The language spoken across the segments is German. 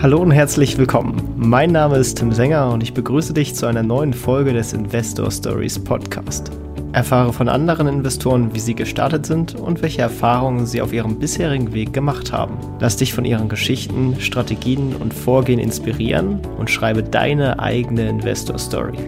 Hallo und herzlich willkommen. Mein Name ist Tim Sänger und ich begrüße dich zu einer neuen Folge des Investor Stories Podcast. Erfahre von anderen Investoren, wie sie gestartet sind und welche Erfahrungen sie auf ihrem bisherigen Weg gemacht haben. Lass dich von ihren Geschichten, Strategien und Vorgehen inspirieren und schreibe deine eigene Investor Story.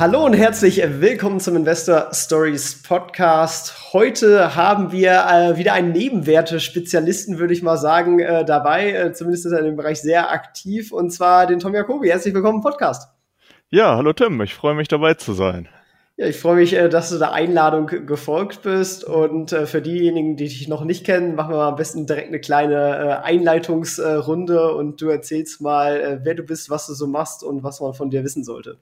Hallo und herzlich willkommen zum Investor Stories Podcast. Heute haben wir äh, wieder einen Nebenwerte-Spezialisten, würde ich mal sagen, äh, dabei. Äh, zumindest ist er in dem Bereich sehr aktiv und zwar den Tom Jacobi. Herzlich willkommen im Podcast. Ja, hallo Tim, ich freue mich dabei zu sein. Ja, ich freue mich, äh, dass du der Einladung gefolgt bist. Und äh, für diejenigen, die dich noch nicht kennen, machen wir mal am besten direkt eine kleine äh, Einleitungsrunde und du erzählst mal, wer du bist, was du so machst und was man von dir wissen sollte.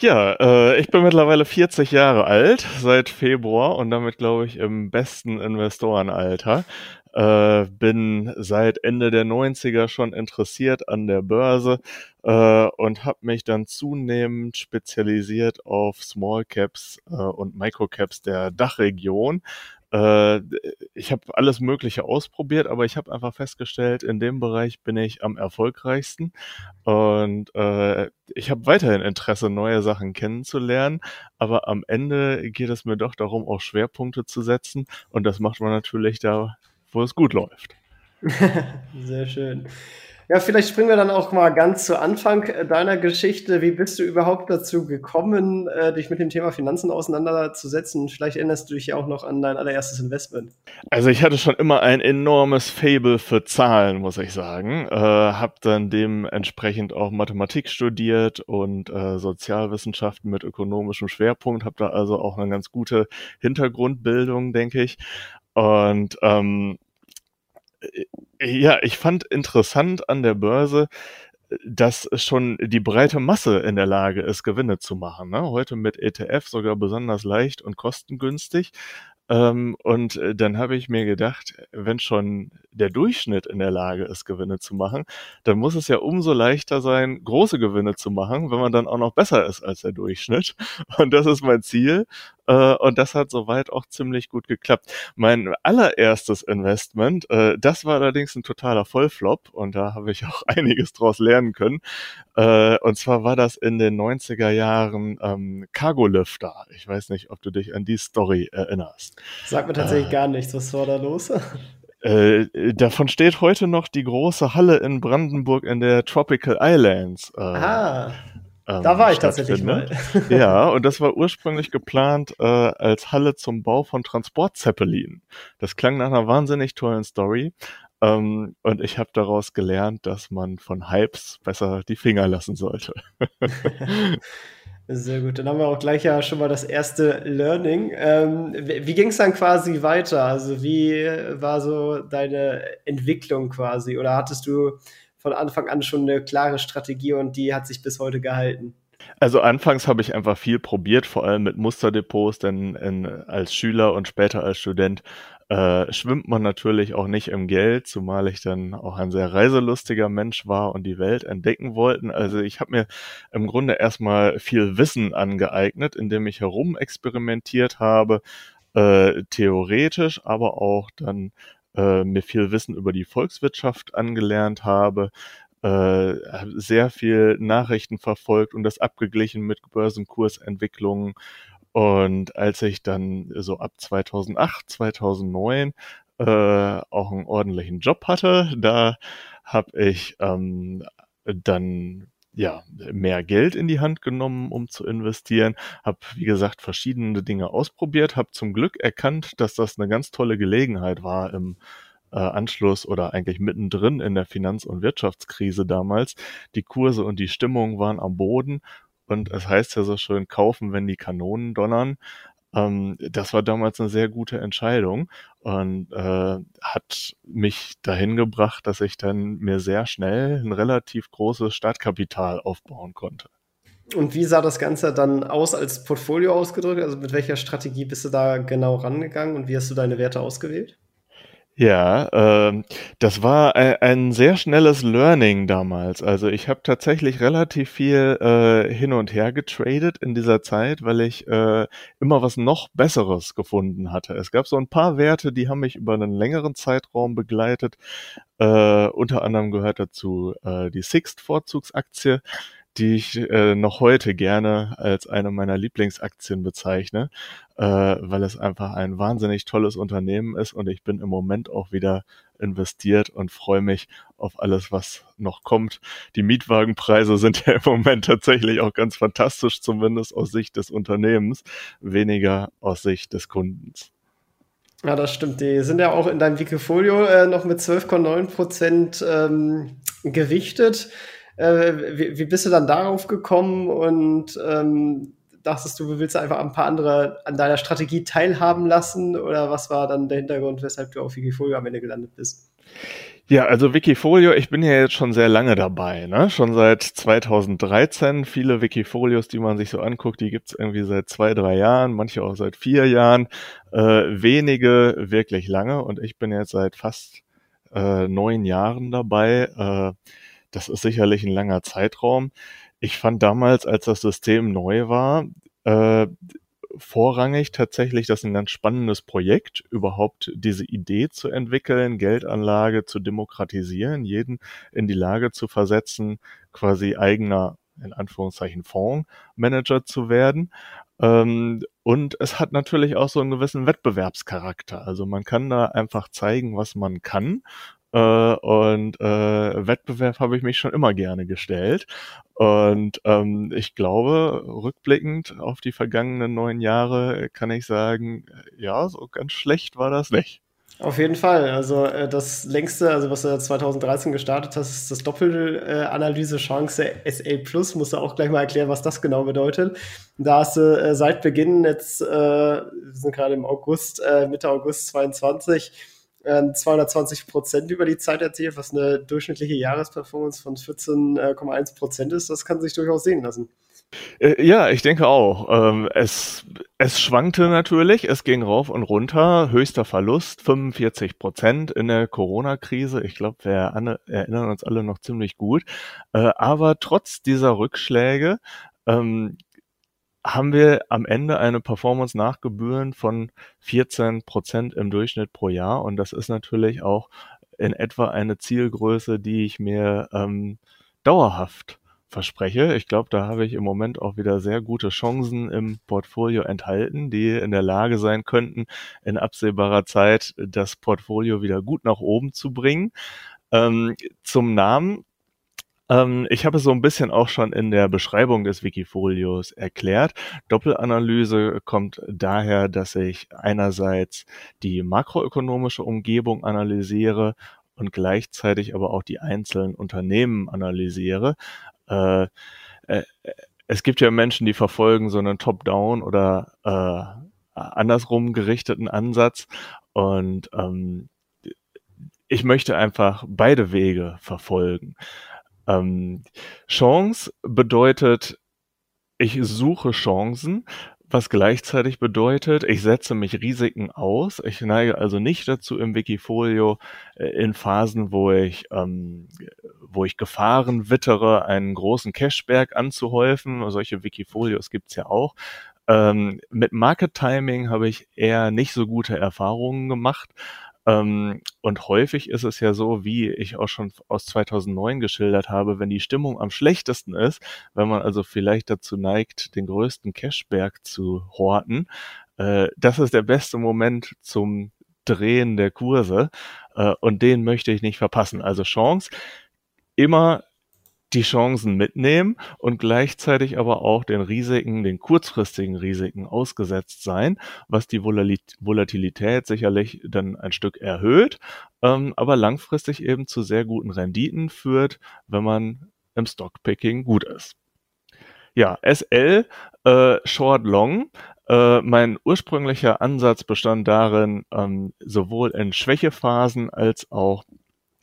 Ja, äh, ich bin mittlerweile 40 Jahre alt, seit Februar und damit glaube ich im besten Investorenalter. Äh, bin seit Ende der 90er schon interessiert an der Börse äh, und habe mich dann zunehmend spezialisiert auf Small Caps äh, und Micro Caps der Dachregion äh, ich habe alles Mögliche ausprobiert, aber ich habe einfach festgestellt, in dem Bereich bin ich am erfolgreichsten und äh, ich habe weiterhin Interesse, neue Sachen kennenzulernen, aber am Ende geht es mir doch darum, auch Schwerpunkte zu setzen und das macht man natürlich da, wo es gut läuft. Sehr schön. Ja, vielleicht springen wir dann auch mal ganz zu Anfang äh, deiner Geschichte. Wie bist du überhaupt dazu gekommen, äh, dich mit dem Thema Finanzen auseinanderzusetzen? Vielleicht erinnerst du dich ja auch noch an dein allererstes Investment. Also ich hatte schon immer ein enormes Fable für Zahlen, muss ich sagen. Äh, hab dann dementsprechend auch Mathematik studiert und äh, Sozialwissenschaften mit ökonomischem Schwerpunkt. Hab da also auch eine ganz gute Hintergrundbildung, denke ich. Und ähm, äh, ja, ich fand interessant an der Börse, dass schon die breite Masse in der Lage ist, Gewinne zu machen. Ne? Heute mit ETF sogar besonders leicht und kostengünstig. Ähm, und äh, dann habe ich mir gedacht, wenn schon der Durchschnitt in der Lage ist, Gewinne zu machen, dann muss es ja umso leichter sein, große Gewinne zu machen, wenn man dann auch noch besser ist als der Durchschnitt. Und das ist mein Ziel. Äh, und das hat soweit auch ziemlich gut geklappt. Mein allererstes Investment, äh, das war allerdings ein totaler Vollflop und da habe ich auch einiges draus lernen können. Äh, und zwar war das in den 90er Jahren ähm, Cargo Lifter. Ich weiß nicht, ob du dich an die Story erinnerst. Sag mir tatsächlich äh, gar nichts. Was war da los? Äh, davon steht heute noch die große Halle in Brandenburg in der Tropical Islands. Äh, ah. Ähm, da war ich tatsächlich mal. ja, und das war ursprünglich geplant äh, als Halle zum Bau von Transportzeppelin. Das klang nach einer wahnsinnig tollen Story. Ähm, und ich habe daraus gelernt, dass man von Hypes besser die Finger lassen sollte. Sehr gut, dann haben wir auch gleich ja schon mal das erste Learning. Ähm, wie ging es dann quasi weiter? Also wie war so deine Entwicklung quasi? Oder hattest du von Anfang an schon eine klare Strategie und die hat sich bis heute gehalten? Also anfangs habe ich einfach viel probiert, vor allem mit Musterdepots, denn in, als Schüler und später als Student äh, schwimmt man natürlich auch nicht im Geld, zumal ich dann auch ein sehr reiselustiger Mensch war und die Welt entdecken wollten. Also ich habe mir im Grunde erstmal viel Wissen angeeignet, indem ich herumexperimentiert habe, äh, theoretisch, aber auch dann äh, mir viel Wissen über die Volkswirtschaft angelernt habe, äh, sehr viel Nachrichten verfolgt und das abgeglichen mit Börsenkursentwicklungen. Und als ich dann so ab 2008, 2009 äh, auch einen ordentlichen Job hatte, da habe ich ähm, dann ja, mehr Geld in die Hand genommen, um zu investieren, habe, wie gesagt, verschiedene Dinge ausprobiert, habe zum Glück erkannt, dass das eine ganz tolle Gelegenheit war im äh, Anschluss oder eigentlich mittendrin in der Finanz- und Wirtschaftskrise damals. Die Kurse und die Stimmung waren am Boden und es heißt ja so schön, kaufen, wenn die Kanonen donnern. Ähm, das war damals eine sehr gute Entscheidung und äh, hat mich dahin gebracht, dass ich dann mir sehr schnell ein relativ großes Startkapital aufbauen konnte. Und wie sah das Ganze dann aus als Portfolio ausgedrückt? Also mit welcher Strategie bist du da genau rangegangen und wie hast du deine Werte ausgewählt? Ja, äh, das war ein, ein, sehr schnelles Learning damals. Also ich habe tatsächlich relativ viel äh, hin und her getradet in dieser Zeit, weil ich äh, immer was noch Besseres gefunden hatte. Es gab so ein paar Werte, die haben mich über einen längeren Zeitraum begleitet. Äh, unter anderem gehört dazu äh, die Sixt-Vorzugsaktie die ich äh, noch heute gerne als eine meiner Lieblingsaktien bezeichne, äh, weil es einfach ein wahnsinnig tolles Unternehmen ist und ich bin im Moment auch wieder investiert und freue mich auf alles, was noch kommt. Die Mietwagenpreise sind ja im Moment tatsächlich auch ganz fantastisch, zumindest aus Sicht des Unternehmens, weniger aus Sicht des Kundens. Ja, das stimmt. Die sind ja auch in deinem Wikifolio äh, noch mit 12,9 Prozent ähm, gewichtet. Äh, wie, wie, bist du dann darauf gekommen und ähm, dachtest du, du willst einfach ein paar andere an deiner Strategie teilhaben lassen oder was war dann der Hintergrund, weshalb du auf Wikifolio am Ende gelandet bist? Ja, also Wikifolio, ich bin ja jetzt schon sehr lange dabei, ne? Schon seit 2013. Viele Wikifolios, die man sich so anguckt, die gibt's irgendwie seit zwei, drei Jahren, manche auch seit vier Jahren. Äh, wenige wirklich lange und ich bin jetzt seit fast äh, neun Jahren dabei. Äh, das ist sicherlich ein langer Zeitraum. Ich fand damals, als das System neu war, äh, vorrangig tatsächlich das ein ganz spannendes Projekt, überhaupt diese Idee zu entwickeln, Geldanlage zu demokratisieren, jeden in die Lage zu versetzen, quasi eigener, in Anführungszeichen, Fondsmanager zu werden. Ähm, und es hat natürlich auch so einen gewissen Wettbewerbscharakter. Also man kann da einfach zeigen, was man kann äh, und äh, Wettbewerb habe ich mich schon immer gerne gestellt. Und ähm, ich glaube, rückblickend auf die vergangenen neun Jahre kann ich sagen, ja, so ganz schlecht war das nicht. Auf jeden Fall. Also äh, das längste, also was du 2013 gestartet hast, ist das Doppelanalyse-Chance SA Plus. Musst du auch gleich mal erklären, was das genau bedeutet. Da hast du äh, seit Beginn jetzt, äh, wir sind gerade im August, äh, Mitte August 22, 220 ähm, Prozent über die Zeit erzielt, was eine durchschnittliche Jahresperformance von 14,1 Prozent ist. Das kann sich durchaus sehen lassen. Äh, ja, ich denke auch. Ähm, es, es schwankte natürlich, es ging rauf und runter. Höchster Verlust, 45 Prozent in der Corona-Krise. Ich glaube, wir erinnern uns alle noch ziemlich gut. Äh, aber trotz dieser Rückschläge ähm, haben wir am Ende eine Performance nach Gebühren von 14 Prozent im Durchschnitt pro Jahr. Und das ist natürlich auch in etwa eine Zielgröße, die ich mir ähm, dauerhaft verspreche. Ich glaube, da habe ich im Moment auch wieder sehr gute Chancen im Portfolio enthalten, die in der Lage sein könnten, in absehbarer Zeit das Portfolio wieder gut nach oben zu bringen. Ähm, zum Namen ähm, ich habe es so ein bisschen auch schon in der Beschreibung des Wikifolios erklärt. Doppelanalyse kommt daher, dass ich einerseits die makroökonomische Umgebung analysiere und gleichzeitig aber auch die einzelnen Unternehmen analysiere. Äh, äh, es gibt ja Menschen, die verfolgen so einen Top-Down oder äh, andersrum gerichteten Ansatz und ähm, ich möchte einfach beide Wege verfolgen. Ähm, Chance bedeutet, ich suche Chancen, was gleichzeitig bedeutet, ich setze mich Risiken aus. Ich neige also nicht dazu im Wikifolio äh, in Phasen, wo ich, ähm, wo ich Gefahren wittere, einen großen Cashberg anzuhäufen. Solche Wikifolios gibt's ja auch. Ähm, mit Market Timing habe ich eher nicht so gute Erfahrungen gemacht. Ähm, und häufig ist es ja so, wie ich auch schon aus 2009 geschildert habe, wenn die Stimmung am schlechtesten ist, wenn man also vielleicht dazu neigt, den größten Cashberg zu horten, äh, das ist der beste Moment zum Drehen der Kurse äh, und den möchte ich nicht verpassen. Also Chance, immer die Chancen mitnehmen und gleichzeitig aber auch den Risiken, den kurzfristigen Risiken ausgesetzt sein, was die Volatilität sicherlich dann ein Stück erhöht, ähm, aber langfristig eben zu sehr guten Renditen führt, wenn man im Stockpicking gut ist. Ja, SL, äh, Short Long, äh, mein ursprünglicher Ansatz bestand darin, ähm, sowohl in Schwächephasen als auch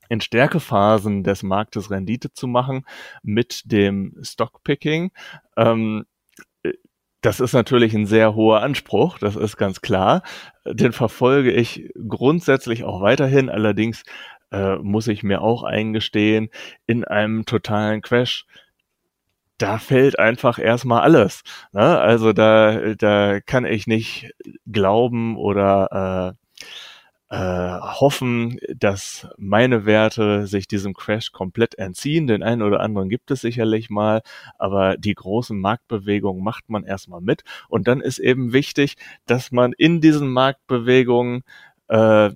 in Stärkephasen des Marktes Rendite zu machen mit dem Stockpicking. Ähm, Das ist natürlich ein sehr hoher Anspruch, das ist ganz klar. Den verfolge ich grundsätzlich auch weiterhin. Allerdings äh, muss ich mir auch eingestehen, in einem totalen Crash, da fällt einfach erstmal alles. Ne? Also da, da kann ich nicht glauben oder äh, hoffen, dass meine Werte sich diesem Crash komplett entziehen. Den einen oder anderen gibt es sicherlich mal, aber die großen Marktbewegungen macht man erstmal mit. Und dann ist eben wichtig, dass man in diesen Marktbewegungen äh,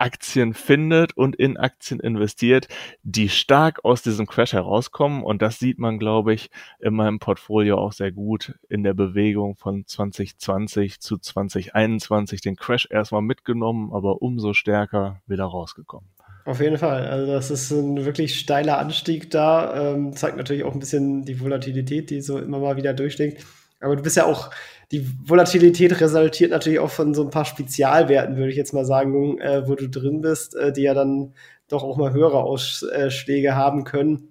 Aktien findet und in Aktien investiert, die stark aus diesem Crash herauskommen. Und das sieht man, glaube ich, in meinem Portfolio auch sehr gut in der Bewegung von 2020 zu 2021. Den Crash erstmal mitgenommen, aber umso stärker wieder rausgekommen. Auf jeden Fall. Also das ist ein wirklich steiler Anstieg da. Ähm, zeigt natürlich auch ein bisschen die Volatilität, die so immer mal wieder durchschlägt. Aber du bist ja auch die Volatilität resultiert natürlich auch von so ein paar Spezialwerten, würde ich jetzt mal sagen, äh, wo du drin bist, äh, die ja dann doch auch mal höhere Ausschläge haben können.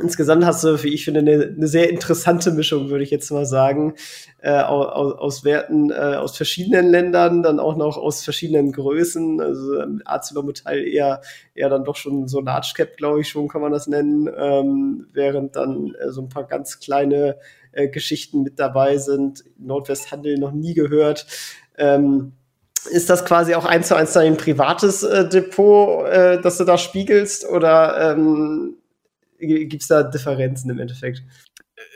Insgesamt hast du, wie ich finde, eine, eine sehr interessante Mischung, würde ich jetzt mal sagen, äh, aus, aus Werten äh, aus verschiedenen Ländern, dann auch noch aus verschiedenen Größen. Also ähm, ArcelorMittal eher, eher dann doch schon so Large Cap, glaube ich schon, kann man das nennen, ähm, während dann äh, so ein paar ganz kleine äh, Geschichten mit dabei sind. Nordwesthandel noch nie gehört. Ähm, ist das quasi auch eins zu eins dein privates äh, Depot, äh, das du da spiegelst? Oder ähm, gibt es da Differenzen im Endeffekt?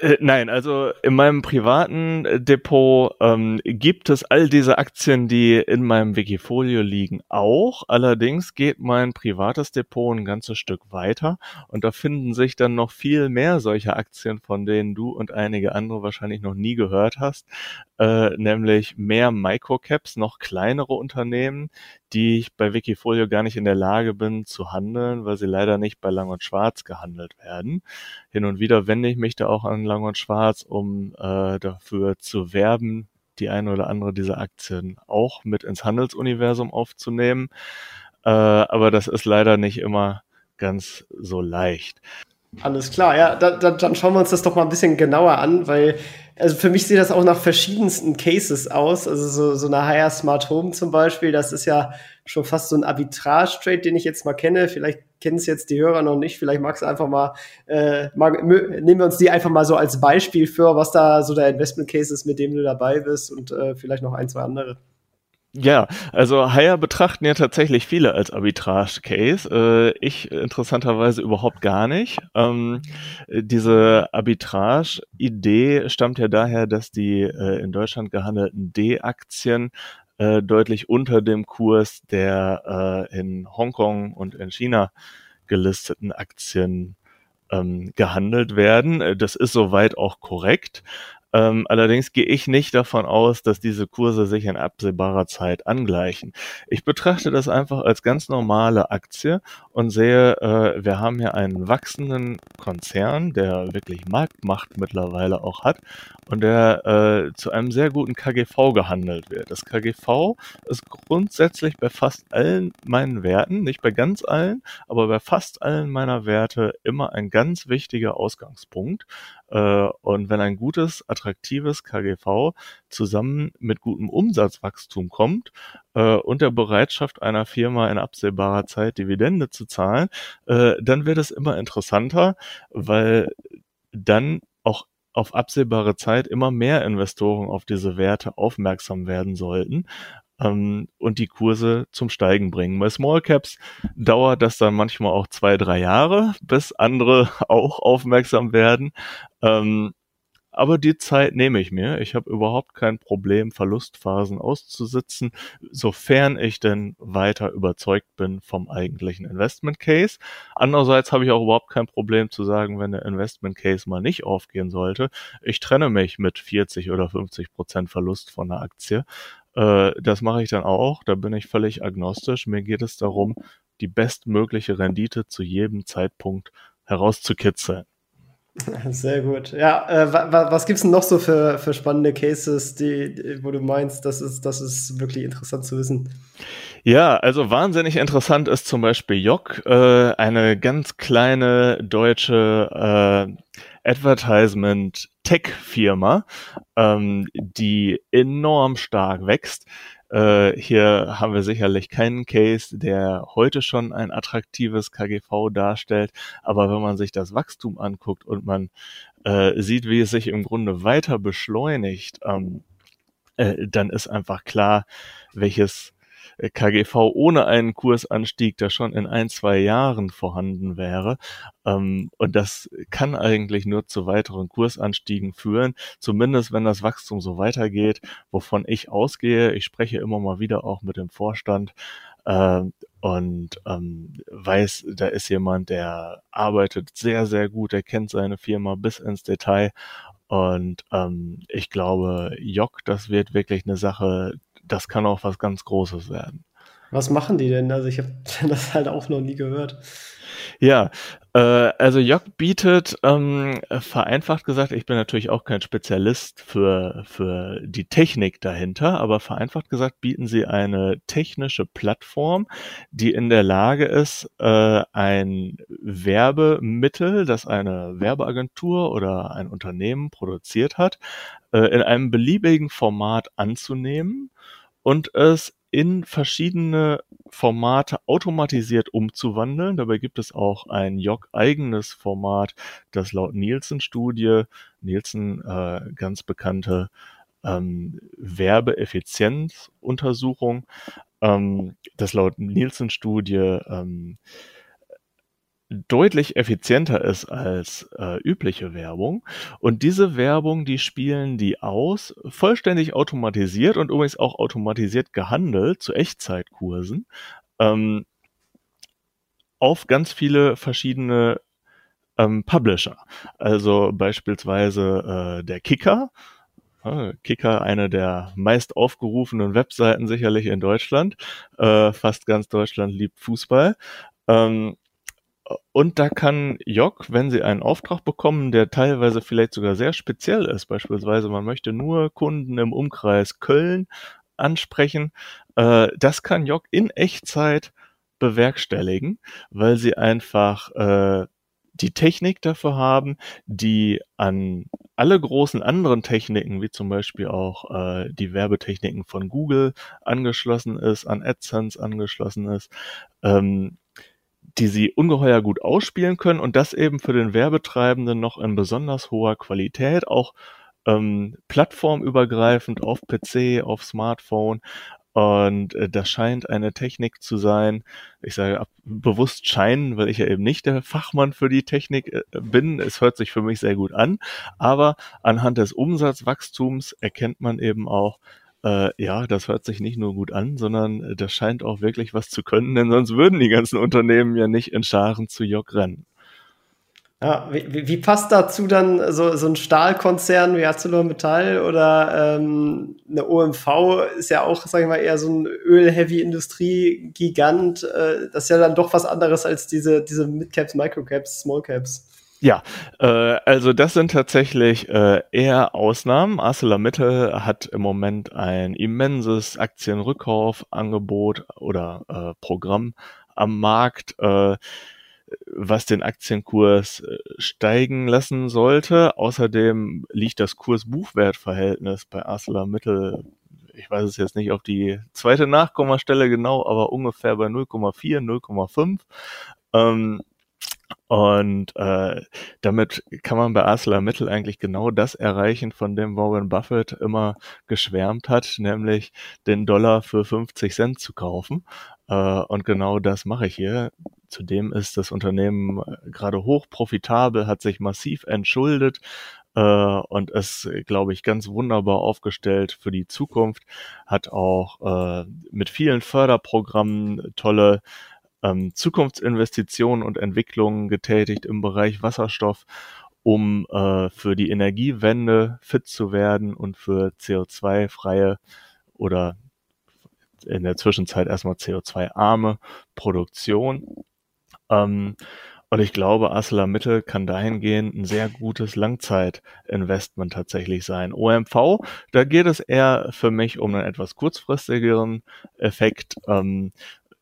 Äh, nein, also in meinem privaten äh, Depot ähm, gibt es all diese Aktien, die in meinem Wikifolio liegen, auch. Allerdings geht mein privates Depot ein ganzes Stück weiter und da finden sich dann noch viel mehr solcher Aktien, von denen du und einige andere wahrscheinlich noch nie gehört hast, äh, nämlich mehr Microcaps, noch kleinere Unternehmen, die ich bei Wikifolio gar nicht in der Lage bin zu handeln, weil sie leider nicht bei Lang und Schwarz gehandelt werden. Hin und wieder wende ich mich da auch an Lang und Schwarz, um äh, dafür zu werben, die eine oder andere dieser Aktien auch mit ins Handelsuniversum aufzunehmen. Äh, aber das ist leider nicht immer ganz so leicht. Alles klar, ja, da, da, dann schauen wir uns das doch mal ein bisschen genauer an, weil also für mich sieht das auch nach verschiedensten Cases aus. Also so, so eine Higher Smart Home zum Beispiel, das ist ja schon fast so ein Arbitrage-Trade, den ich jetzt mal kenne. Vielleicht kennen es jetzt die Hörer noch nicht. Vielleicht magst du einfach mal, äh, mag, nehmen wir uns die einfach mal so als Beispiel für, was da so der Investment Case ist, mit dem du dabei bist und äh, vielleicht noch ein, zwei andere. Ja, also Haier betrachten ja tatsächlich viele als Arbitrage-Case. Äh, ich interessanterweise überhaupt gar nicht. Ähm, diese Arbitrage-Idee stammt ja daher, dass die äh, in Deutschland gehandelten D-Aktien äh, deutlich unter dem Kurs der äh, in Hongkong und in China gelisteten Aktien ähm, gehandelt werden. Äh, das ist soweit auch korrekt. Ähm, allerdings gehe ich nicht davon aus, dass diese Kurse sich in absehbarer Zeit angleichen. Ich betrachte das einfach als ganz normale Aktie und sehe, äh, wir haben hier einen wachsenden Konzern, der wirklich Marktmacht mittlerweile auch hat und der äh, zu einem sehr guten KGV gehandelt wird. Das KGV ist grundsätzlich bei fast allen meinen Werten, nicht bei ganz allen, aber bei fast allen meiner Werte immer ein ganz wichtiger Ausgangspunkt. Äh, und wenn ein gutes, attraktives KGV zusammen mit gutem Umsatzwachstum kommt äh, und der Bereitschaft einer Firma in absehbarer Zeit Dividende zu zahlen, äh, dann wird es immer interessanter, weil dann auch auf absehbare Zeit immer mehr Investoren auf diese Werte aufmerksam werden sollten ähm, und die Kurse zum Steigen bringen. Bei Small Caps dauert das dann manchmal auch zwei, drei Jahre, bis andere auch aufmerksam werden. Ähm, aber die Zeit nehme ich mir. Ich habe überhaupt kein Problem, Verlustphasen auszusitzen, sofern ich denn weiter überzeugt bin vom eigentlichen Investment Case. Andererseits habe ich auch überhaupt kein Problem zu sagen, wenn der Investment Case mal nicht aufgehen sollte, ich trenne mich mit 40 oder 50 Prozent Verlust von der Aktie. Äh, das mache ich dann auch. Da bin ich völlig agnostisch. Mir geht es darum, die bestmögliche Rendite zu jedem Zeitpunkt herauszukitzeln. Sehr gut. Ja, äh, wa was gibt's denn noch so für, für spannende Cases, die, wo du meinst, das ist, das ist wirklich interessant zu wissen? Ja, also wahnsinnig interessant ist zum Beispiel Jock, äh, eine ganz kleine deutsche äh, Advertisement-Tech-Firma, ähm, die enorm stark wächst. Äh, hier haben wir sicherlich keinen Case, der heute schon ein attraktives KGV darstellt. Aber wenn man sich das Wachstum anguckt und man äh, sieht, wie es sich im Grunde weiter beschleunigt, ähm, äh, dann ist einfach klar, welches KGV ohne einen Kursanstieg, der schon in ein, zwei Jahren vorhanden wäre. Ähm, und das kann eigentlich nur zu weiteren Kursanstiegen führen, zumindest wenn das Wachstum so weitergeht, wovon ich ausgehe. Ich spreche immer mal wieder auch mit dem Vorstand. Äh, und ähm, weiß, da ist jemand, der arbeitet sehr, sehr gut, er kennt seine Firma bis ins Detail und ähm, ich glaube, Jock, das wird wirklich eine Sache, das kann auch was ganz Großes werden. Was machen die denn? Also ich habe das halt auch noch nie gehört. Ja, äh, also Jock bietet, ähm, vereinfacht gesagt, ich bin natürlich auch kein Spezialist für, für die Technik dahinter, aber vereinfacht gesagt bieten sie eine technische Plattform, die in der Lage ist, äh, ein Werbemittel, das eine Werbeagentur oder ein Unternehmen produziert hat, äh, in einem beliebigen Format anzunehmen und es in verschiedene Formate automatisiert umzuwandeln. Dabei gibt es auch ein JOG-eigenes Format, das laut Nielsen-Studie, Nielsen, äh, ganz bekannte ähm, Werbeeffizienzuntersuchung, ähm, das laut Nielsen-Studie ähm, deutlich effizienter ist als äh, übliche Werbung. Und diese Werbung, die spielen die aus, vollständig automatisiert und übrigens auch automatisiert gehandelt zu Echtzeitkursen, ähm, auf ganz viele verschiedene ähm, Publisher. Also beispielsweise äh, der Kicker. Äh, Kicker, eine der meist aufgerufenen Webseiten sicherlich in Deutschland. Äh, fast ganz Deutschland liebt Fußball. Ähm, und da kann Jock, wenn sie einen Auftrag bekommen, der teilweise vielleicht sogar sehr speziell ist, beispielsweise man möchte nur Kunden im Umkreis Köln ansprechen, äh, das kann Jock in Echtzeit bewerkstelligen, weil sie einfach äh, die Technik dafür haben, die an alle großen anderen Techniken, wie zum Beispiel auch äh, die Werbetechniken von Google angeschlossen ist, an AdSense angeschlossen ist, ähm, die sie ungeheuer gut ausspielen können und das eben für den Werbetreibenden noch in besonders hoher Qualität, auch ähm, plattformübergreifend auf PC, auf Smartphone. Und äh, das scheint eine Technik zu sein. Ich sage bewusst scheinen, weil ich ja eben nicht der Fachmann für die Technik äh, bin. Es hört sich für mich sehr gut an. Aber anhand des Umsatzwachstums erkennt man eben auch, äh, ja, das hört sich nicht nur gut an, sondern äh, das scheint auch wirklich was zu können, denn sonst würden die ganzen Unternehmen ja nicht in Scharen zu Jock rennen. Ja, wie, wie, passt dazu dann so, so ein Stahlkonzern wie ArcelorMittal oder ähm, eine OMV ist ja auch, sag ich mal, eher so ein Öl-Heavy-Industrie-Gigant. Äh, das ist ja dann doch was anderes als diese, diese Mid-Caps, Micro-Caps, Small-Caps. Ja, äh, also das sind tatsächlich äh, eher Ausnahmen. ArcelorMittal hat im Moment ein immenses Aktienrückkaufangebot oder äh, Programm am Markt, äh, was den Aktienkurs äh, steigen lassen sollte. Außerdem liegt das Kurs-Buchwert-Verhältnis bei ArcelorMittal ich weiß es jetzt nicht auf die zweite Nachkommastelle genau, aber ungefähr bei 0,4, 0,5. Ähm, und äh, damit kann man bei ArcelorMittal eigentlich genau das erreichen, von dem Warren Buffett immer geschwärmt hat, nämlich den Dollar für 50 Cent zu kaufen. Äh, und genau das mache ich hier. Zudem ist das Unternehmen äh, gerade hoch profitabel, hat sich massiv entschuldet äh, und ist, glaube ich, ganz wunderbar aufgestellt für die Zukunft, hat auch äh, mit vielen Förderprogrammen tolle ähm, Zukunftsinvestitionen und Entwicklungen getätigt im Bereich Wasserstoff, um äh, für die Energiewende fit zu werden und für CO2-freie oder in der Zwischenzeit erstmal CO2-arme Produktion. Ähm, und ich glaube, ArcelorMittal kann dahingehend ein sehr gutes Langzeitinvestment tatsächlich sein. OMV, da geht es eher für mich um einen etwas kurzfristigeren Effekt. Ähm,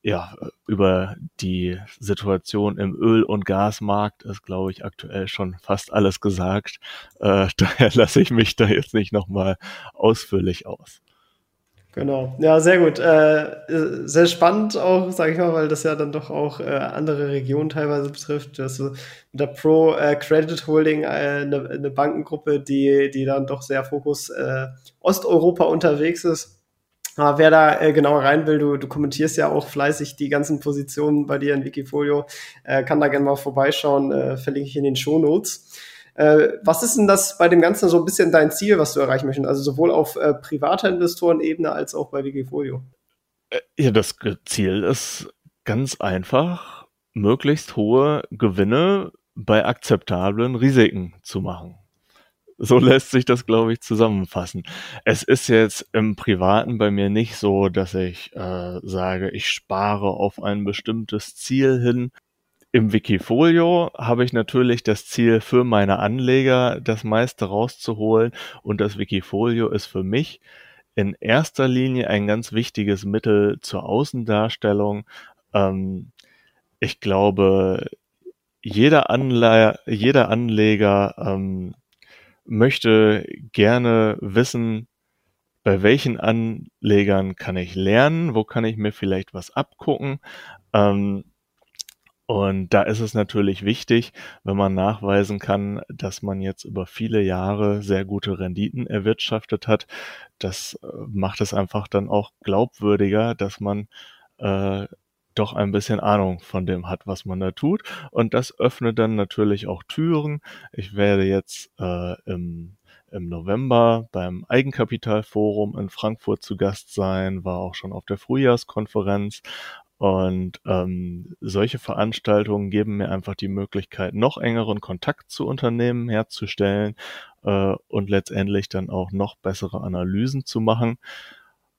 ja, über die Situation im Öl- und Gasmarkt ist, glaube ich, aktuell schon fast alles gesagt. Äh, daher lasse ich mich da jetzt nicht nochmal ausführlich aus. Genau, ja, sehr gut. Äh, sehr spannend auch, sage ich mal, weil das ja dann doch auch äh, andere Regionen teilweise betrifft. Das mit der Pro äh, Credit Holding, eine, äh, eine Bankengruppe, die, die dann doch sehr Fokus äh, Osteuropa unterwegs ist. Aber wer da äh, genauer rein will, du, du kommentierst ja auch fleißig die ganzen Positionen bei dir in Wikifolio, äh, kann da gerne mal vorbeischauen, äh, verlinke ich in den Show Notes. Äh, was ist denn das bei dem Ganzen so ein bisschen dein Ziel, was du erreichen möchtest? Also sowohl auf äh, privater Investorenebene als auch bei Wikifolio? Äh, ja, das Ziel ist ganz einfach, möglichst hohe Gewinne bei akzeptablen Risiken zu machen. So lässt sich das, glaube ich, zusammenfassen. Es ist jetzt im Privaten bei mir nicht so, dass ich äh, sage, ich spare auf ein bestimmtes Ziel hin im Wikifolio habe ich natürlich das Ziel für meine Anleger, das meiste rauszuholen. Und das Wikifolio ist für mich in erster Linie ein ganz wichtiges Mittel zur Außendarstellung. Ähm, ich glaube, jeder, Anle jeder Anleger ähm, möchte gerne wissen, bei welchen Anlegern kann ich lernen, wo kann ich mir vielleicht was abgucken. Ähm, und da ist es natürlich wichtig, wenn man nachweisen kann, dass man jetzt über viele Jahre sehr gute Renditen erwirtschaftet hat. Das äh, macht es einfach dann auch glaubwürdiger, dass man äh, doch ein bisschen Ahnung von dem hat, was man da tut. Und das öffnet dann natürlich auch Türen. Ich werde jetzt äh, im im November beim Eigenkapitalforum in Frankfurt zu Gast sein, war auch schon auf der Frühjahrskonferenz und ähm, solche Veranstaltungen geben mir einfach die Möglichkeit, noch engeren Kontakt zu Unternehmen herzustellen äh, und letztendlich dann auch noch bessere Analysen zu machen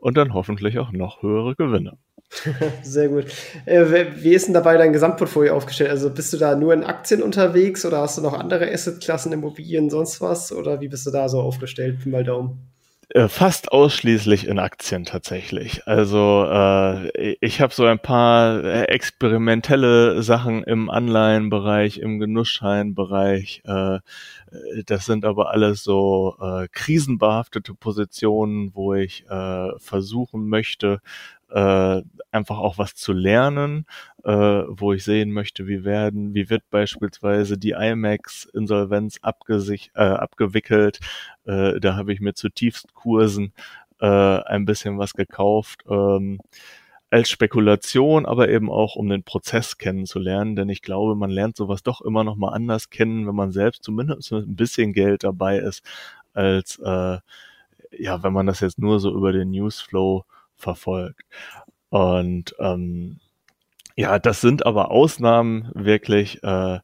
und dann hoffentlich auch noch höhere Gewinne. Sehr gut. Äh, wie ist denn dabei dein Gesamtportfolio aufgestellt? Also bist du da nur in Aktien unterwegs oder hast du noch andere Assetklassen, Immobilien, sonst was? Oder wie bist du da so aufgestellt? Pi mal Daumen. Äh, fast ausschließlich in Aktien tatsächlich. Also äh, ich habe so ein paar äh, experimentelle Sachen im Anleihenbereich, im Genussscheinbereich. Äh, das sind aber alles so äh, krisenbehaftete Positionen, wo ich äh, versuchen möchte, äh, einfach auch was zu lernen, äh, wo ich sehen möchte, wie werden, wie wird beispielsweise die IMAX-Insolvenz abgesicht, äh, abgewickelt. Äh, da habe ich mir zutiefst Kursen äh, ein bisschen was gekauft. Ähm, als Spekulation, aber eben auch um den Prozess kennenzulernen, denn ich glaube, man lernt sowas doch immer noch mal anders kennen, wenn man selbst zumindest ein bisschen Geld dabei ist, als äh, ja, wenn man das jetzt nur so über den Newsflow verfolgt. Und ähm, ja, das sind aber Ausnahmen wirklich. Äh,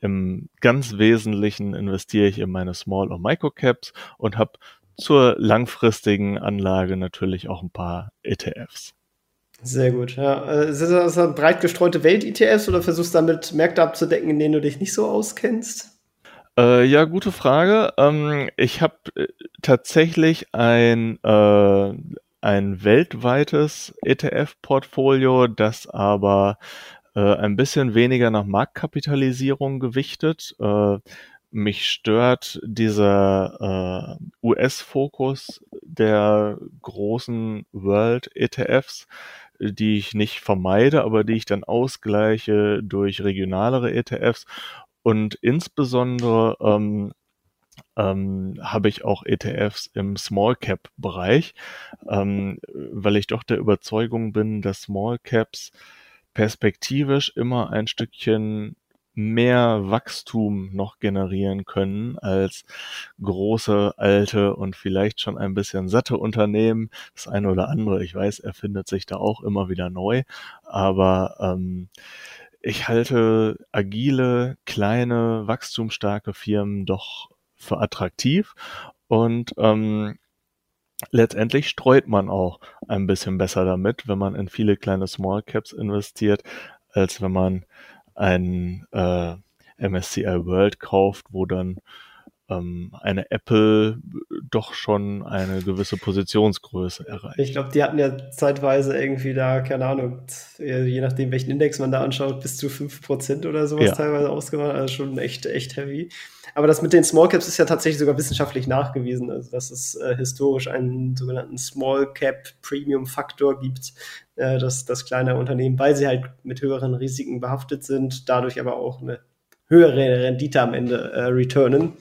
Im ganz Wesentlichen investiere ich in meine Small- und Microcaps und habe zur langfristigen Anlage natürlich auch ein paar ETFs. Sehr gut, ja. Äh, sind das dann breit gestreute Welt-ETFs oder versuchst du damit Märkte abzudecken, in denen du dich nicht so auskennst? Äh, ja, gute Frage. Ähm, ich habe äh, tatsächlich ein, äh, ein weltweites ETF-Portfolio, das aber äh, ein bisschen weniger nach Marktkapitalisierung gewichtet. Äh, mich stört dieser äh, US-Fokus der großen World-ETFs, die ich nicht vermeide, aber die ich dann ausgleiche durch regionalere ETFs. Und insbesondere ähm, ähm, habe ich auch ETFs im Small Cap Bereich, ähm, weil ich doch der Überzeugung bin, dass Small Caps perspektivisch immer ein Stückchen mehr Wachstum noch generieren können als große, alte und vielleicht schon ein bisschen satte Unternehmen. Das eine oder andere, ich weiß, erfindet sich da auch immer wieder neu, aber ähm, ich halte agile, kleine, wachstumsstarke Firmen doch für attraktiv. Und ähm, letztendlich streut man auch ein bisschen besser damit, wenn man in viele kleine Small Caps investiert, als wenn man ein äh, MSCI World kauft, wo dann ähm, eine Apple doch schon eine gewisse Positionsgröße erreicht. Ich glaube, die hatten ja zeitweise irgendwie da, keine Ahnung, je nachdem, welchen Index man da anschaut, bis zu 5% oder sowas ja. teilweise ausgemacht. Also schon echt, echt heavy. Aber das mit den Small Caps ist ja tatsächlich sogar wissenschaftlich nachgewiesen, also dass es äh, historisch einen sogenannten Small Cap Premium Faktor gibt, äh, dass, dass kleine Unternehmen, weil sie halt mit höheren Risiken behaftet sind, dadurch aber auch eine höhere Rendite am Ende äh, returnen.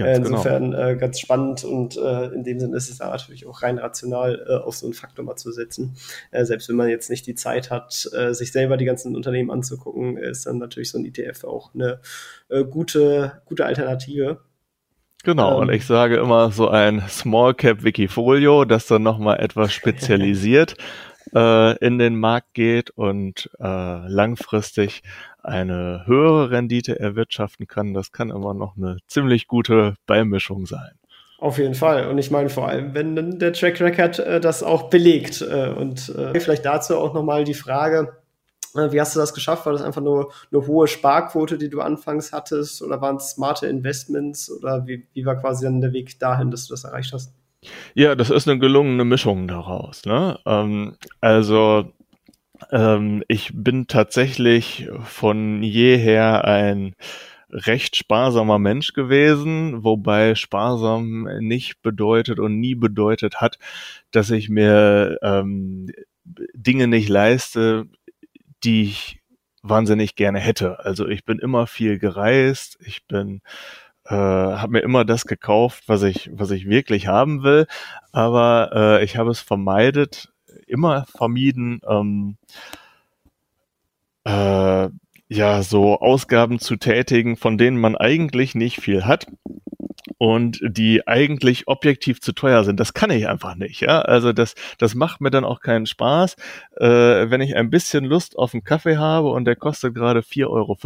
Ganz äh, insofern genau. äh, ganz spannend und äh, in dem Sinne ist es da natürlich auch rein rational äh, auf so einen Faktor mal zu setzen. Äh, selbst wenn man jetzt nicht die Zeit hat, äh, sich selber die ganzen Unternehmen anzugucken, ist dann natürlich so ein ETF auch eine äh, gute, gute Alternative. Genau, ähm, und ich sage immer so ein Small Cap Wikifolio, das dann nochmal etwas spezialisiert in den Markt geht und langfristig eine höhere Rendite erwirtschaften kann, das kann immer noch eine ziemlich gute Beimischung sein. Auf jeden Fall. Und ich meine vor allem, wenn der Track Record äh, das auch belegt. Äh, und äh, vielleicht dazu auch nochmal die Frage, äh, wie hast du das geschafft? War das einfach nur eine hohe Sparquote, die du anfangs hattest? Oder waren es smarte Investments? Oder wie, wie war quasi dann der Weg dahin, dass du das erreicht hast? Ja, das ist eine gelungene Mischung daraus. Ne? Ähm, also ähm, ich bin tatsächlich von jeher ein recht sparsamer Mensch gewesen, wobei sparsam nicht bedeutet und nie bedeutet hat, dass ich mir ähm, Dinge nicht leiste, die ich wahnsinnig gerne hätte. Also ich bin immer viel gereist, ich bin äh, habe mir immer das gekauft, was ich was ich wirklich haben will, aber äh, ich habe es vermeidet, immer vermieden, ähm, äh, ja, so Ausgaben zu tätigen, von denen man eigentlich nicht viel hat und die eigentlich objektiv zu teuer sind. Das kann ich einfach nicht. Ja? Also das, das macht mir dann auch keinen Spaß. Äh, wenn ich ein bisschen Lust auf einen Kaffee habe und der kostet gerade 4,50 Euro,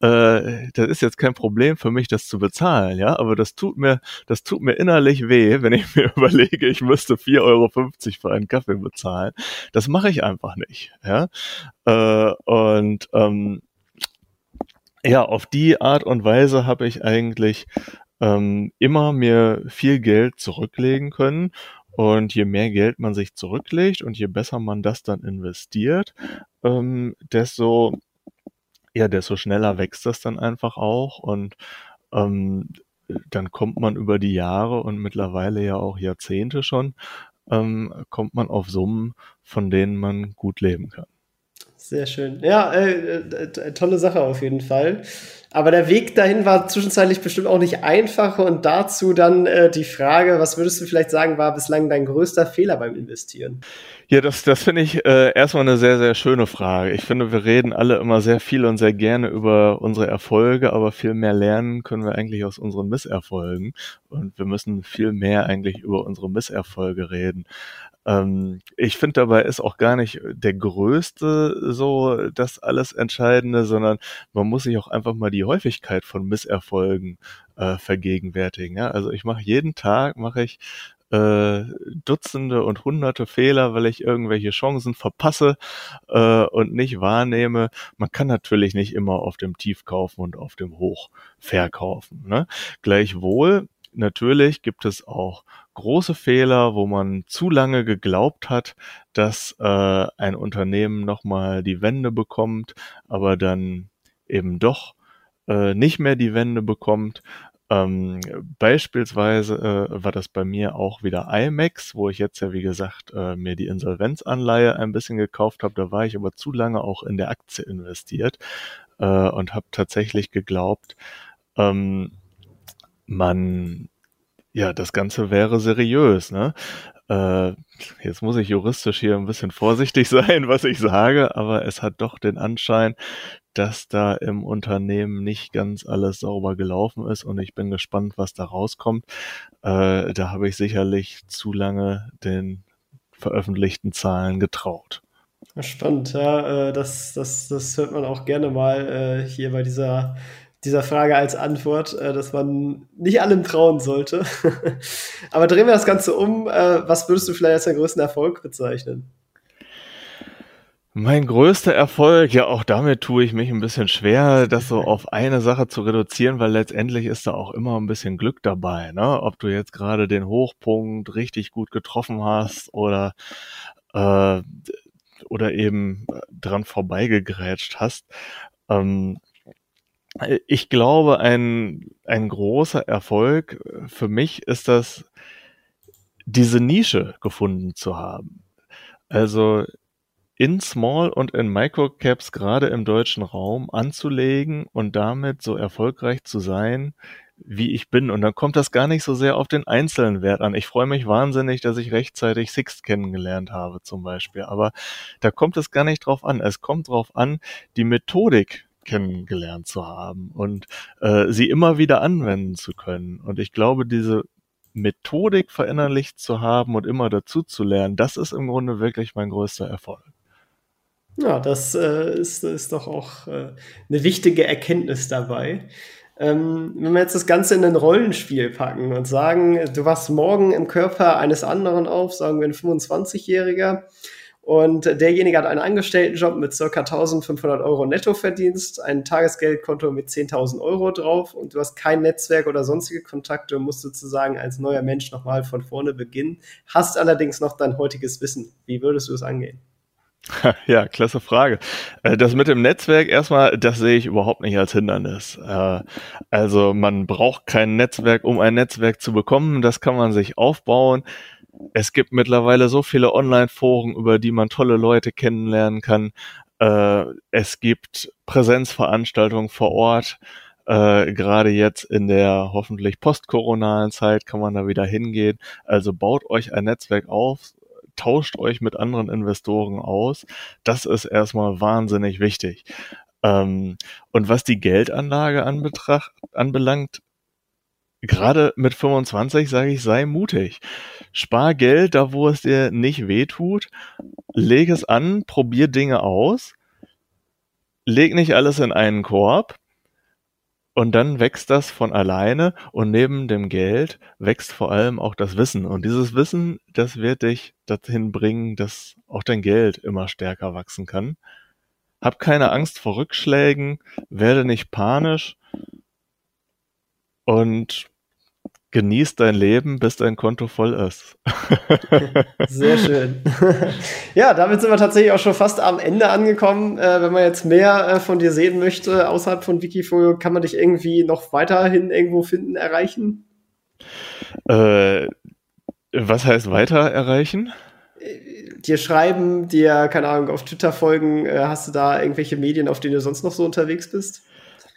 äh, das ist jetzt kein Problem für mich, das zu bezahlen, ja, aber das tut mir, das tut mir innerlich weh, wenn ich mir überlege, ich müsste 4,50 Euro für einen Kaffee bezahlen. Das mache ich einfach nicht, ja. Äh, und ähm, ja, auf die Art und Weise habe ich eigentlich ähm, immer mir viel Geld zurücklegen können. Und je mehr Geld man sich zurücklegt und je besser man das dann investiert, ähm, desto ja, desto schneller wächst das dann einfach auch und ähm, dann kommt man über die Jahre und mittlerweile ja auch Jahrzehnte schon, ähm, kommt man auf Summen, von denen man gut leben kann. Sehr schön. Ja, äh, äh, tolle Sache auf jeden Fall. Aber der Weg dahin war zwischenzeitlich bestimmt auch nicht einfach. Und dazu dann äh, die Frage, was würdest du vielleicht sagen, war bislang dein größter Fehler beim Investieren? Ja, das, das finde ich äh, erstmal eine sehr, sehr schöne Frage. Ich finde, wir reden alle immer sehr viel und sehr gerne über unsere Erfolge, aber viel mehr lernen können wir eigentlich aus unseren Misserfolgen. Und wir müssen viel mehr eigentlich über unsere Misserfolge reden. Ähm, ich finde dabei ist auch gar nicht der größte so das alles Entscheidende, sondern man muss sich auch einfach mal die Häufigkeit von Misserfolgen äh, vergegenwärtigen. Ja? Also ich mache jeden Tag mache ich äh, Dutzende und Hunderte Fehler, weil ich irgendwelche Chancen verpasse äh, und nicht wahrnehme. Man kann natürlich nicht immer auf dem Tief kaufen und auf dem Hoch verkaufen. Ne? Gleichwohl, natürlich gibt es auch große Fehler, wo man zu lange geglaubt hat, dass äh, ein Unternehmen nochmal die Wende bekommt, aber dann eben doch äh, nicht mehr die Wende bekommt. Ähm, beispielsweise äh, war das bei mir auch wieder IMAX, wo ich jetzt ja wie gesagt äh, mir die Insolvenzanleihe ein bisschen gekauft habe. Da war ich aber zu lange auch in der Aktie investiert äh, und habe tatsächlich geglaubt, ähm, man ja, das Ganze wäre seriös, ne? Äh, jetzt muss ich juristisch hier ein bisschen vorsichtig sein, was ich sage, aber es hat doch den Anschein, dass da im Unternehmen nicht ganz alles sauber gelaufen ist und ich bin gespannt, was da rauskommt. Äh, da habe ich sicherlich zu lange den veröffentlichten Zahlen getraut. Spannend, ja, äh, das, das, das hört man auch gerne mal äh, hier bei dieser dieser Frage als Antwort, äh, dass man nicht allem trauen sollte. Aber drehen wir das Ganze um. Äh, was würdest du vielleicht als deinen größten Erfolg bezeichnen? Mein größter Erfolg, ja, auch damit tue ich mich ein bisschen schwer, das so auf eine Sache zu reduzieren, weil letztendlich ist da auch immer ein bisschen Glück dabei, ne? Ob du jetzt gerade den Hochpunkt richtig gut getroffen hast oder äh, oder eben dran vorbeigegrätscht hast. Ähm, ich glaube, ein, ein großer Erfolg für mich ist das, diese Nische gefunden zu haben. Also in Small und in Microcaps gerade im deutschen Raum anzulegen und damit so erfolgreich zu sein, wie ich bin. Und dann kommt das gar nicht so sehr auf den einzelnen Wert an. Ich freue mich wahnsinnig, dass ich rechtzeitig Sixt kennengelernt habe zum Beispiel. Aber da kommt es gar nicht drauf an. Es kommt drauf an, die Methodik kennengelernt zu haben und äh, sie immer wieder anwenden zu können. Und ich glaube, diese Methodik verinnerlicht zu haben und immer dazu zu lernen, das ist im Grunde wirklich mein größter Erfolg. Ja, das äh, ist, ist doch auch äh, eine wichtige Erkenntnis dabei. Ähm, wenn wir jetzt das Ganze in ein Rollenspiel packen und sagen, du wachst morgen im Körper eines anderen auf, sagen wir ein 25-Jähriger, und derjenige hat einen Angestelltenjob mit circa 1500 Euro Nettoverdienst, ein Tagesgeldkonto mit 10.000 Euro drauf und du hast kein Netzwerk oder sonstige Kontakte und musst sozusagen als neuer Mensch nochmal von vorne beginnen, hast allerdings noch dein heutiges Wissen. Wie würdest du es angehen? Ja, klasse Frage. Äh, das mit dem Netzwerk erstmal, das sehe ich überhaupt nicht als Hindernis. Äh, also man braucht kein Netzwerk, um ein Netzwerk zu bekommen. Das kann man sich aufbauen. Es gibt mittlerweile so viele Online-Foren, über die man tolle Leute kennenlernen kann. Äh, es gibt Präsenzveranstaltungen vor Ort. Gerade jetzt in der hoffentlich postkoronalen Zeit kann man da wieder hingehen. Also baut euch ein Netzwerk auf, tauscht euch mit anderen Investoren aus. Das ist erstmal wahnsinnig wichtig. Ähm, und was die Geldanlage anbetracht, anbelangt, gerade mit 25 sage ich, sei mutig. Spar Geld da, wo es dir nicht wehtut. Leg es an, probier Dinge aus. Leg nicht alles in einen Korb. Und dann wächst das von alleine und neben dem Geld wächst vor allem auch das Wissen. Und dieses Wissen, das wird dich dahin bringen, dass auch dein Geld immer stärker wachsen kann. Hab keine Angst vor Rückschlägen, werde nicht panisch und genieß dein Leben, bis dein Konto voll ist. Sehr schön. ja, damit sind wir tatsächlich auch schon fast am Ende angekommen. Äh, wenn man jetzt mehr äh, von dir sehen möchte, außerhalb von Wikifolio, kann man dich irgendwie noch weiterhin irgendwo finden, erreichen? Äh, was heißt weiter erreichen? Äh, dir schreiben, dir, keine Ahnung, auf Twitter folgen. Äh, hast du da irgendwelche Medien, auf denen du sonst noch so unterwegs bist?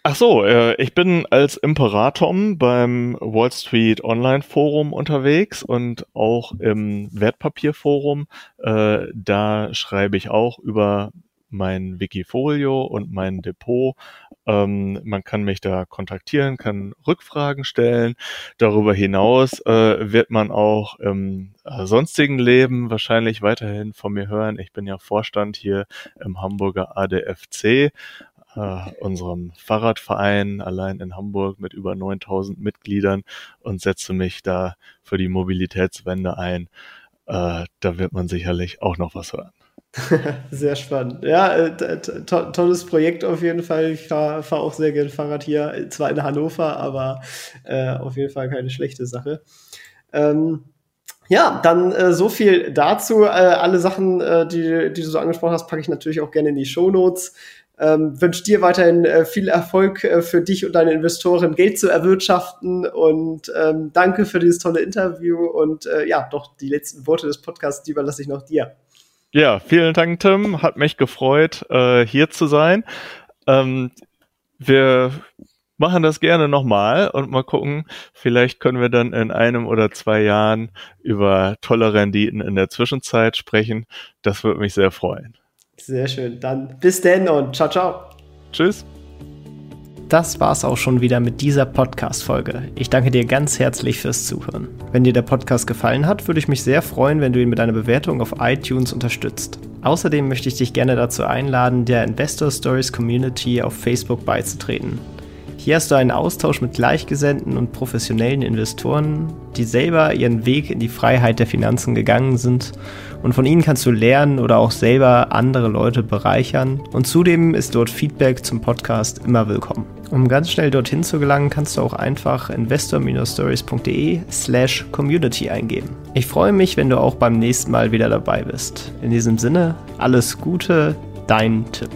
Ach so, äh, ich bin als Imperatom beim Wall Street Online Forum unterwegs und auch im Wertpapierforum. Äh, da schreibe ich auch über mein Wikifolio und mein Depot. Ähm, man kann mich da kontaktieren, kann Rückfragen stellen. Darüber hinaus äh, wird man auch im äh, sonstigen Leben wahrscheinlich weiterhin von mir hören. Ich bin ja Vorstand hier im Hamburger ADFC äh, unserem Fahrradverein allein in Hamburg mit über 9000 Mitgliedern und setze mich da für die Mobilitätswende ein. Äh, da wird man sicherlich auch noch was hören. Sehr spannend. Ja, äh, to tolles Projekt auf jeden Fall. Ich fahre fahr auch sehr gerne Fahrrad hier, zwar in Hannover, aber äh, auf jeden Fall keine schlechte Sache. Ähm, ja, dann äh, so viel dazu. Äh, alle Sachen, äh, die, die du so angesprochen hast, packe ich natürlich auch gerne in die Show Notes. Ähm, wünsche dir weiterhin äh, viel Erfolg äh, für dich und deine Investoren, Geld zu erwirtschaften. Und ähm, danke für dieses tolle Interview. Und äh, ja, doch die letzten Worte des Podcasts, die überlasse ich noch dir. Ja, vielen Dank, Tim. Hat mich gefreut, äh, hier zu sein. Ähm, wir machen das gerne nochmal und mal gucken, vielleicht können wir dann in einem oder zwei Jahren über tolle Renditen in der Zwischenzeit sprechen. Das würde mich sehr freuen. Sehr schön. Dann bis denn und ciao, ciao. Tschüss. Das war's auch schon wieder mit dieser Podcast-Folge. Ich danke dir ganz herzlich fürs Zuhören. Wenn dir der Podcast gefallen hat, würde ich mich sehr freuen, wenn du ihn mit einer Bewertung auf iTunes unterstützt. Außerdem möchte ich dich gerne dazu einladen, der Investor Stories Community auf Facebook beizutreten. Hier hast du einen Austausch mit Gleichgesinnten und professionellen Investoren, die selber ihren Weg in die Freiheit der Finanzen gegangen sind und von ihnen kannst du lernen oder auch selber andere Leute bereichern und zudem ist dort Feedback zum Podcast immer willkommen. Um ganz schnell dorthin zu gelangen, kannst du auch einfach investor-stories.de slash community eingeben. Ich freue mich, wenn du auch beim nächsten Mal wieder dabei bist. In diesem Sinne, alles Gute, dein Tipp.